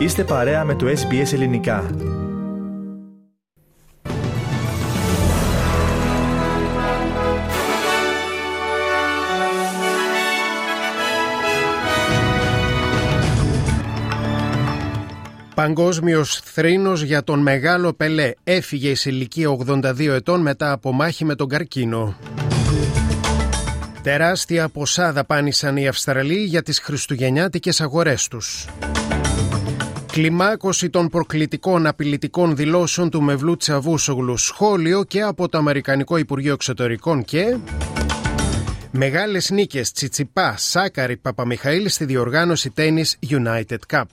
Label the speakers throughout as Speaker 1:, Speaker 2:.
Speaker 1: Είστε παρέα με το SBS Ελληνικά.
Speaker 2: Παγκόσμιος θρήνος για τον μεγάλο Πελέ έφυγε σε ηλικία 82 ετών μετά από μάχη με τον καρκίνο. Τεράστια ποσά δαπάνησαν οι Αυστραλοί για τις χριστουγεννιάτικες αγορές τους. Κλιμάκωση των προκλητικών απειλητικών δηλώσεων του Μευλού Τσαβούσογλου σχόλιο και από το Αμερικανικό Υπουργείο Εξωτερικών και... Μεγάλες νίκες Τσιτσιπά, Σάκαρη, Παπαμιχαήλ στη διοργάνωση τένις United Cup.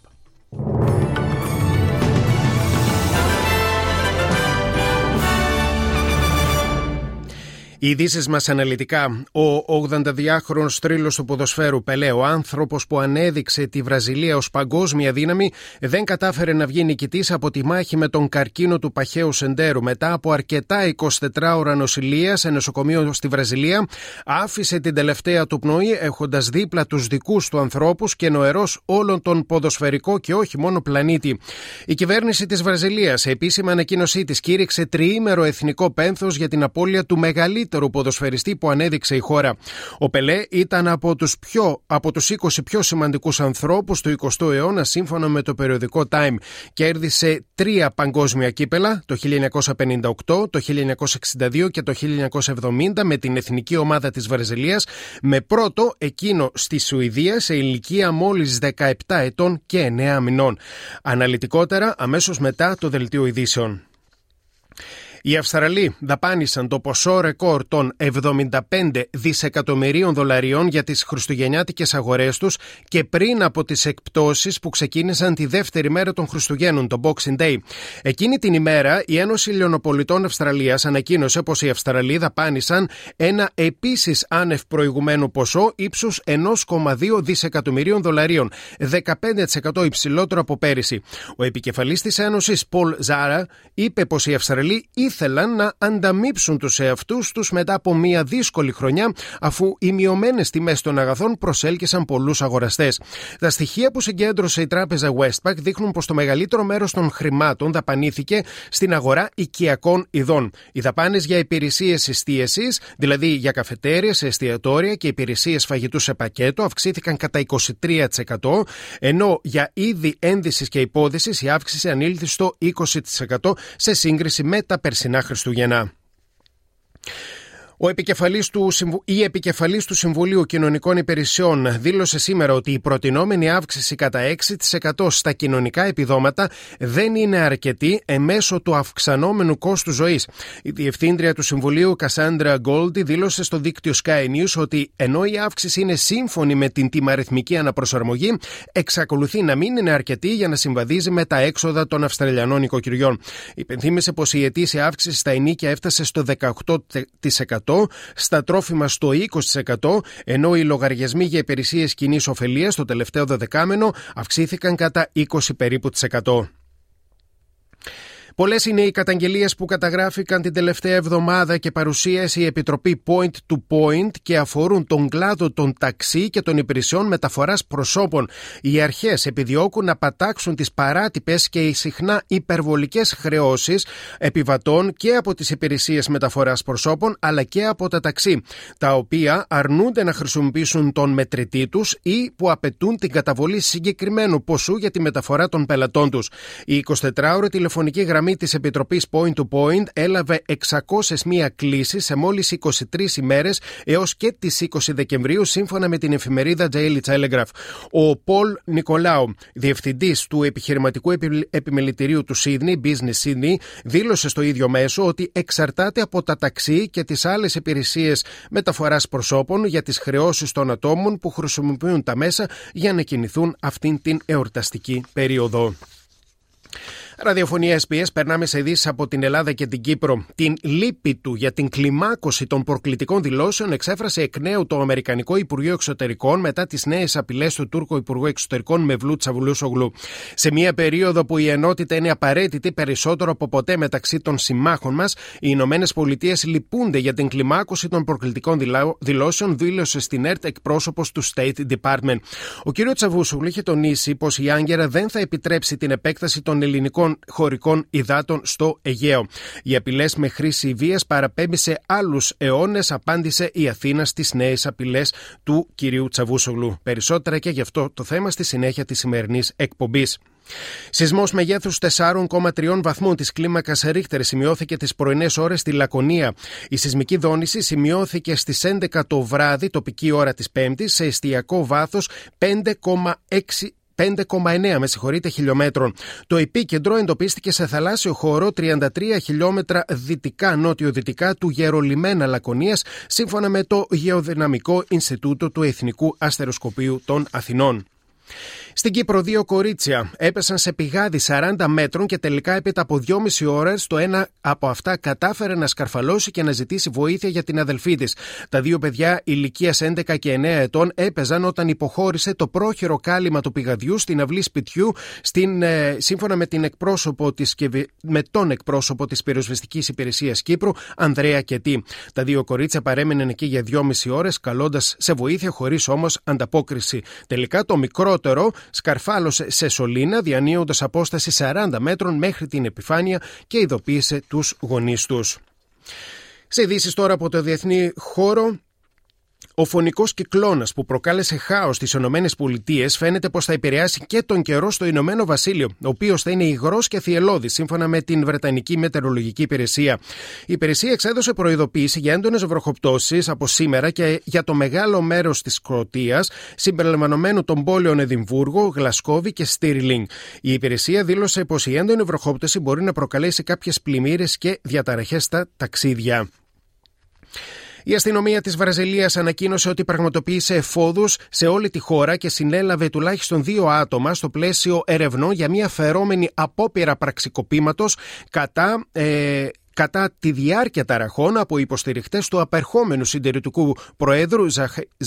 Speaker 2: Οι ειδήσεις μας αναλυτικά. Ο 82χρονο τρίλο του ποδοσφαίρου Πελέ, ο άνθρωπος που ανέδειξε τη Βραζιλία ως παγκόσμια δύναμη, δεν κατάφερε να βγει νικητής από τη μάχη με τον καρκίνο του παχαίου Σεντέρου. Μετά από αρκετά 24 ώρα νοσηλείας σε νοσοκομείο στη Βραζιλία, άφησε την τελευταία του πνοή έχοντας δίπλα τους δικούς του ανθρώπους και νοερός όλον τον ποδοσφαιρικό και όχι μόνο πλανήτη. Η κυβέρνηση της Βραζιλίας, σε επίσημη ανακοίνωσή της, κήρυξε τριήμερο εθνικό πένθος για την απώλεια του μεγαλύτερου καλύτερου ποδοσφαιριστή που ανέδειξε η χώρα. Ο Πελέ ήταν από τους, πιο, από τους 20 πιο σημαντικούς ανθρώπους του 20ου αιώνα σύμφωνα με το περιοδικό Time. Κέρδισε τρία παγκόσμια κύπελα το 1958, το 1962 και το 1970 με την εθνική ομάδα της Βραζιλίας με πρώτο εκείνο στη Σουηδία σε ηλικία μόλις 17 ετών και 9 μηνών. Αναλυτικότερα αμέσως μετά το δελτίο ειδήσεων. Οι Αυστραλοί δαπάνησαν το ποσό ρεκόρ των 75 δισεκατομμυρίων δολαριών για τις χριστουγεννιάτικες αγορές τους και πριν από τις εκπτώσεις που ξεκίνησαν τη δεύτερη μέρα των Χριστουγέννων, το Boxing Day. Εκείνη την ημέρα η Ένωση Λιονοπολιτών Αυστραλίας ανακοίνωσε πως οι Αυστραλοί δαπάνησαν ένα επίσης άνευ προηγουμένου ποσό ύψους 1,2 δισεκατομμυρίων δολαρίων, 15% υψηλότερο από πέρυσι. Ο επικεφαλής της Ένωσης, Πολ Ζάρα, είπε πως οι Αυστραλοί ήθελαν να ανταμείψουν τους εαυτούς τους μετά από μια δύσκολη χρονιά, αφού οι μειωμένες τιμές των αγαθών προσέλκυσαν πολλούς αγοραστές. Τα στοιχεία που συγκέντρωσε η τράπεζα Westpac δείχνουν πως το μεγαλύτερο μέρος των χρημάτων δαπανήθηκε στην αγορά οικιακών ειδών. Οι δαπάνες για υπηρεσίες εστίασης, δηλαδή για καφετέρια, εστιατόρια και υπηρεσίες φαγητού σε πακέτο, αυξήθηκαν κατά 23%, ενώ για είδη ένδυσης και υπόδησης η αύξηση ανήλθε στο 20% σε σύγκριση με τα περσινά Χριστούγεννα. Ο επικεφαλής του, η επικεφαλής του Συμβουλίου Κοινωνικών Υπηρεσιών δήλωσε σήμερα ότι η προτινόμενη αύξηση κατά 6% στα κοινωνικά επιδόματα δεν είναι αρκετή εμέσω του αυξανόμενου κόστου ζωής. Η διευθύντρια του Συμβουλίου Κασάντρα Γκόλτι δήλωσε στο δίκτυο Sky News ότι ενώ η αύξηση είναι σύμφωνη με την τιμαριθμική αναπροσαρμογή, εξακολουθεί να μην είναι αρκετή για να συμβαδίζει με τα έξοδα των Αυστραλιανών οικοκυριών. Υπενθύμησε πως η ετήσια αύξηση στα ενίκια έφτασε στο 18% στα τρόφιμα στο 20%, ενώ οι λογαριασμοί για υπηρεσίες κοινής ωφελίας το τελευταίο δεκάμενο αυξήθηκαν κατά 20 περίπου Πολλές είναι οι καταγγελίες που καταγράφηκαν την τελευταία εβδομάδα και παρουσίασε η Επιτροπή Point to Point και αφορούν τον κλάδο των ταξί και των υπηρεσιών μεταφοράς προσώπων. Οι αρχές επιδιώκουν να πατάξουν τις παράτυπες και συχνά υπερβολικές χρεώσεις επιβατών και από τις υπηρεσίες μεταφοράς προσώπων αλλά και από τα ταξί, τα οποία αρνούνται να χρησιμοποιήσουν τον μετρητή τους ή που απαιτούν την καταβολή συγκεκριμένου ποσού για τη μεταφορά των πελατών τους. Η 24ωρη τηλεφωνική γραμμή γραμμή της Επιτροπής Point to Point έλαβε 601 κλήσεις σε μόλις 23 ημέρες έως και τις 20 Δεκεμβρίου, σύμφωνα με την εφημερίδα Daily Telegraph. Ο Πολ Νικολάου, διευθυντής του επιχειρηματικού επιμελητηρίου του Sydney, Business Sydney, δήλωσε στο ίδιο μέσο ότι εξαρτάται από τα ταξί και τις άλλες υπηρεσίες μεταφοράς προσώπων για τις χρεώσεις των ατόμων που χρησιμοποιούν τα μέσα για να κινηθούν αυτήν την εορταστική περίοδο. Ραδιοφωνία SPS, περνάμε σε ειδήσεις από την Ελλάδα και την Κύπρο. Την λύπη του για την κλιμάκωση των προκλητικών δηλώσεων εξέφρασε εκ νέου το Αμερικανικό Υπουργείο Εξωτερικών μετά τις νέες απειλές του Τούρκου Υπουργού Εξωτερικών Μευλού Τσαβουλούσογλου. Σε μια περίοδο που η ενότητα είναι απαραίτητη περισσότερο από ποτέ μεταξύ των συμμάχων μας, οι Ηνωμένες Πολιτείες λυπούνται για την κλιμάκωση των προκλητικών δηλώσεων, δήλωσε στην ΕΡΤ εκπρόσωπος του State Department. Ο κ. Τσαβούσογλου είχε τονίσει πως η Άγκερα δεν θα επιτρέψει την επέκταση των ελληνικών χωρικών υδάτων στο Αιγαίο. Οι απειλές με χρήση βίας παραπέμπει σε άλλους αιώνες, απάντησε η Αθήνα στις νέες απειλές του κυρίου Τσαβούσογλου. Περισσότερα και γι' αυτό το θέμα στη συνέχεια της σημερινής εκπομπής. Σεισμός μεγέθους 4,3 βαθμών της κλίμακας Ρίχτερ σημειώθηκε τις πρωινές ώρες στη Λακωνία. Η σεισμική δόνηση σημειώθηκε στις 11 το βράδυ, τοπική ώρα της Πέμπτης, σε εστιακό βάθος 5,6 5,9 με συγχωρείτε χιλιόμετρων. Το επίκεντρο εντοπίστηκε σε θαλάσσιο χώρο 33 χιλιόμετρα δυτικά-νότιο-δυτικά του Γερολιμένα Λακωνίας σύμφωνα με το Γεωδυναμικό Ινστιτούτο του Εθνικού Αστεροσκοπείου των Αθηνών. Στην Κύπρο, δύο κορίτσια έπεσαν σε πηγάδι 40 μέτρων και τελικά έπειτα από 2,5 ώρες το ένα από αυτά κατάφερε να σκαρφαλώσει και να ζητήσει βοήθεια για την αδελφή της. Τα δύο παιδιά ηλικίας 11 και 9 ετών έπαιζαν όταν υποχώρησε το πρόχειρο κάλυμα του πηγαδιού στην αυλή σπιτιού, στην, ε, σύμφωνα με, την εκπρόσωπο της, με τον εκπρόσωπο της πυροσβεστικής υπηρεσίας Κύπρου, Ανδρέα Κετή. Τα δύο κορίτσια παρέμειναν εκεί για 2,5 ώρες, καλώντας σε βοήθεια χωρίς όμως ανταπόκριση. Τελικά το μικρότερο σκαρφάλωσε σε σωλήνα, διανύοντας απόσταση 40 μέτρων μέχρι την επιφάνεια και ειδοποίησε τους γονείς τους. Σε ειδήσεις τώρα από το διεθνή χώρο, ο φωνικός κυκλώνας που προκάλεσε χάος στις ΗΠΑ φαίνεται πως θα επηρεάσει και τον καιρό στο Ηνωμένο Βασίλειο, ο οποίος θα είναι υγρός και θυελώδης, σύμφωνα με την Βρετανική Μετεωρολογική Υπηρεσία. Η υπηρεσία εξέδωσε προειδοποίηση για έντονες βροχοπτώσεις από σήμερα και για το μεγάλο μέρος της Κροατίας, συμπεριλαμβανομένου των πόλεων Εδιμβούργο, Γλασκόβη και Στίρλινγκ. Η υπηρεσία δήλωσε πως η έντονη βροχόπτωση μπορεί να προκαλέσει κάποιες πλημμύρες και διαταραχές στα ταξίδια. Η αστυνομία της Βραζιλίας ανακοίνωσε ότι πραγματοποίησε εφόδους σε όλη τη χώρα και συνέλαβε τουλάχιστον δύο άτομα στο πλαίσιο ερευνών για μια φερόμενη απόπειρα πραξικοπήματος κατά ε, κατά τη διάρκεια ταραχών από υποστηριχτές του απερχόμενου συντηρητικού προέδρου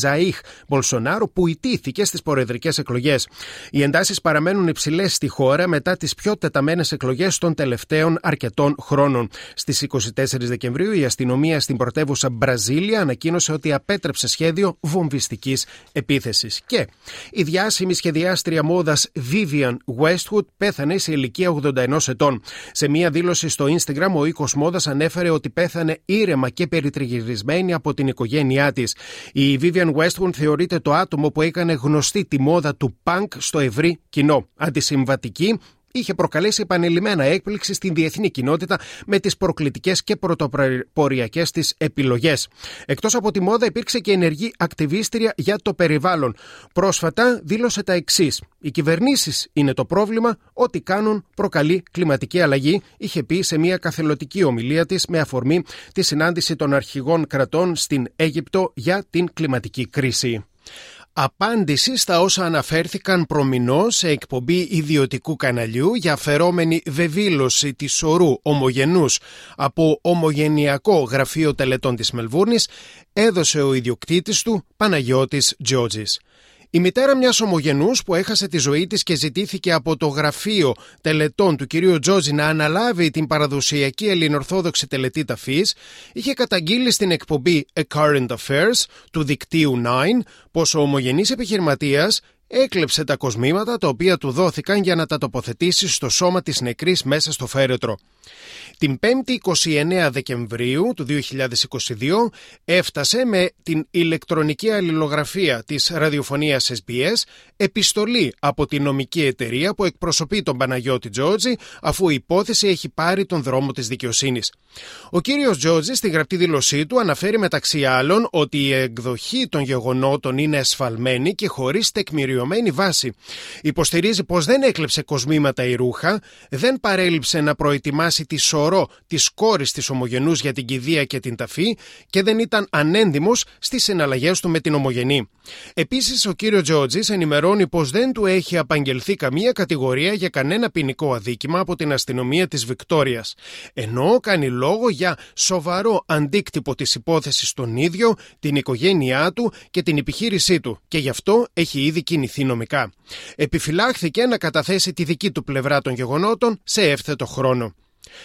Speaker 2: Ζαΐχ Μπολσονάρου που ιτήθηκε στις προεδρικές εκλογές. Οι εντάσεις παραμένουν υψηλές στη χώρα μετά τις πιο τεταμένες εκλογές των τελευταίων αρκετών χρόνων. Στις 24 Δεκεμβρίου η αστυνομία στην πρωτεύουσα Μπραζίλια ανακοίνωσε ότι απέτρεψε σχέδιο βομβιστικής επίθεσης. Και η διάσημη σχεδιάστρια μόδας Vivian Westwood πέθανε σε ηλικία 81 ετών. Σε μία δήλωση στο Instagram ο οίκος μόδα ανέφερε ότι πέθανε ήρεμα και περιτριγυρισμένη από την οικογένειά της. Η Vivian Westwood θεωρείται το άτομο που έκανε γνωστή τη μόδα του punk στο ευρύ κοινό. Αντισυμβατική, είχε προκαλέσει επανειλημμένα έκπληξη στην διεθνή κοινότητα με τις προκλητικές και πρωτοποριακές της επιλογές. Εκτός από τη μόδα, υπήρξε και ενεργή ακτιβίστρια για το περιβάλλον. Πρόσφατα δήλωσε τα εξής: Οι κυβερνήσεις είναι το πρόβλημα, ό,τι κάνουν προκαλεί κλιματική αλλαγή, είχε πει σε μια καθελωτική ομιλία της με αφορμή τη συνάντηση των αρχηγών κρατών στην Αίγυπτο για την κλιματική κρίση απάντηση στα όσα αναφέρθηκαν προμηνώς σε εκπομπή ιδιωτικού καναλιού για φερόμενη βεβήλωση της ορού ομογενούς από ομογενειακό γραφείο τελετών της Μελβούρνης έδωσε ο ιδιοκτήτης του Παναγιώτης Τζιότζης. Η μητέρα μιας ομογενούς που έχασε τη ζωή της και ζητήθηκε από το γραφείο τελετών του κυρίου Τζόζι να αναλάβει την παραδοσιακή ελληνορθόδοξη τελετή ταφής, είχε καταγγείλει στην εκπομπή A Current Affairs του δικτύου 9 πως ο ομογενής επιχειρηματίας έκλεψε τα κοσμήματα τα οποία του δόθηκαν για να τα τοποθετήσει στο σώμα της νεκρής μέσα στο φέρετρο. Την 5η 29 Δεκεμβρίου του 2022 έφτασε με την ηλεκτρονική αλληλογραφία της ραδιοφωνίας SBS επιστολή από την νομική εταιρεία που εκπροσωπεί τον Παναγιώτη Τζότζη αφού η υπόθεση έχει πάρει τον δρόμο της δικαιοσύνης. Ο κύριος Τζότζη στη γραπτή δήλωσή του αναφέρει μεταξύ άλλων ότι η εκδοχή των γεγονότων είναι εσφαλμένη και χωρίς τεκμηριωμένη τεκμηριωμένη βάση. Υποστηρίζει πως δεν έκλεψε κοσμήματα ή ρούχα, δεν παρέλειψε να προετοιμάσει τη σωρό της κόρης της ομογενούς για την κηδεία και την ταφή και δεν ήταν ανέντιμος στις συναλλαγές του με την ομογενή. Επίσης, ο κύριος Τζότζης ενημερώνει πως δεν του έχει απαγγελθεί καμία κατηγορία για κανένα ποινικό αδίκημα από την αστυνομία της Βικτόριας. Ενώ κάνει λόγο για σοβαρό αντίκτυπο της υπόθεσης στον ίδιο, την οικογένειά του και την επιχείρησή του και γι' αυτό έχει ήδη κινηθεί νομικά. Επιφυλάχθηκε να καταθέσει τη δική του πλευρά των γεγονότων σε εύθετο χρόνο.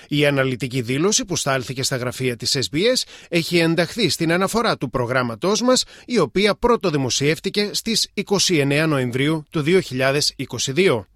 Speaker 2: Η αναλυτική δήλωση που στάλθηκε στα γραφεία της SBS έχει ενταχθεί στην αναφορά του προγράμματός μας, η οποία πρώτο δημοσιεύτηκε στις 29 Νοεμβρίου του 2022.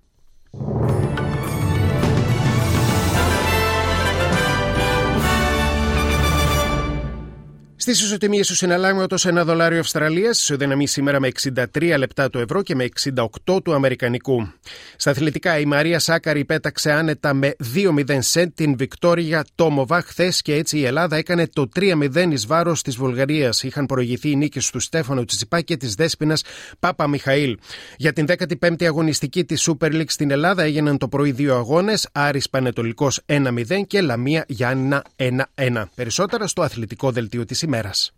Speaker 2: Στις ισοτιμίες του συναλλάγματος, ένα δολάριο Αυστραλίας ισοδυναμεί σήμερα με 63 λεπτά του ευρώ και με 68 του Αμερικανικού. Στα αθλητικά, η Μαρία Σάκαρη πέταξε άνετα με 2-0 σετ την Βικτόρια Τόμοβα χθες και έτσι η Ελλάδα έκανε το 3-0 εις βάρος της Βουλγαρίας. Είχαν προηγηθεί οι νίκες του Στέφανο Τσιπά και της Δέσπινας Πάπα Μιχαήλ. Για την 15η αγωνιστική της Super League στην Ελλάδα έγιναν το πρωί δύο αγώνες, Άρης Πανετολικός 1-0 και Λαμία Γιάννηνα 1-1. Περισσότερα στο αθλητικό δελτίο της ημέρα ημέρας.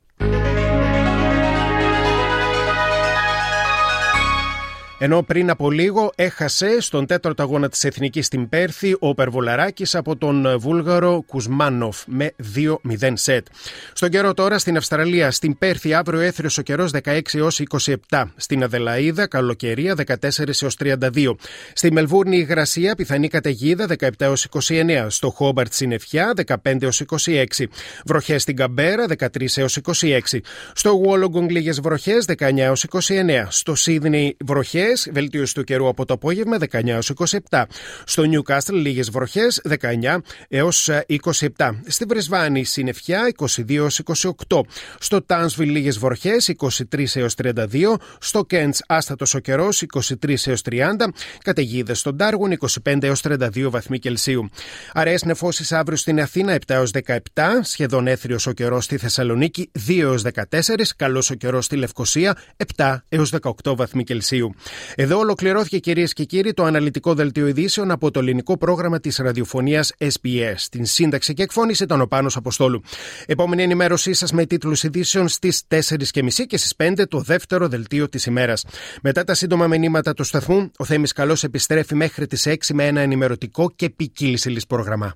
Speaker 2: Ενώ πριν από λίγο έχασε στον τέταρτο αγώνα της Εθνικής στην Πέρθη ο Περβολαράκης από τον Βούλγαρο Κουσμάνοφ με 2-0 σετ. Στον καιρό τώρα στην Αυστραλία, στην Πέρθη αύριο έθριος ο καιρός 16 έως 27. Στην Αδελαίδα καλοκαιρία 14 έως 32. Στη Μελβούρνη υγρασία πιθανή καταιγίδα 17 έως 29. Στο Χόμπαρτ συννεφιά 15 έως 26. Βροχές στην Καμπέρα 13 έως 26. Στο Βόλογκονγκ λίγες βροχές 19 έως 29. Στο Σίδνεϊ βροχές βελτίωση του καιρού από το απόγευμα 19 27. Στο Newcastle λίγες βροχές 19 έως 27. Στη Βρεσβάνη συννεφιά 22 28. Στο Townsville λίγες βροχές 23 έως 32. Στο Kent άστατος ο καιρός 23 έως 30. Καταιγίδες στον Darwin 25 έως 32 βαθμοί Κελσίου. Αραιέ νεφώσεις αύριο στην Αθήνα 7 έως 17. Σχεδόν έθριος ο καιρός στη Θεσσαλονίκη 2 έως 14. Καλός ο καιρός στη Λευκοσία 7 έως 18 βαθμοί Κελσίου. Εδώ ολοκληρώθηκε κυρίες και κύριοι το αναλυτικό δελτίο ειδήσεων από το ελληνικό πρόγραμμα της ραδιοφωνίας SBS. Την σύνταξη και εκφώνηση ήταν ο Πάνος Αποστόλου. Επόμενη ενημέρωσή σας με τίτλους ειδήσεων στις 4.30 και στις 5 το δεύτερο δελτίο της ημέρας. Μετά τα σύντομα μηνύματα του σταθμού, ο Θέμης Καλός επιστρέφει μέχρι τις 6 με ένα ενημερωτικό και ποικίλης πρόγραμμα.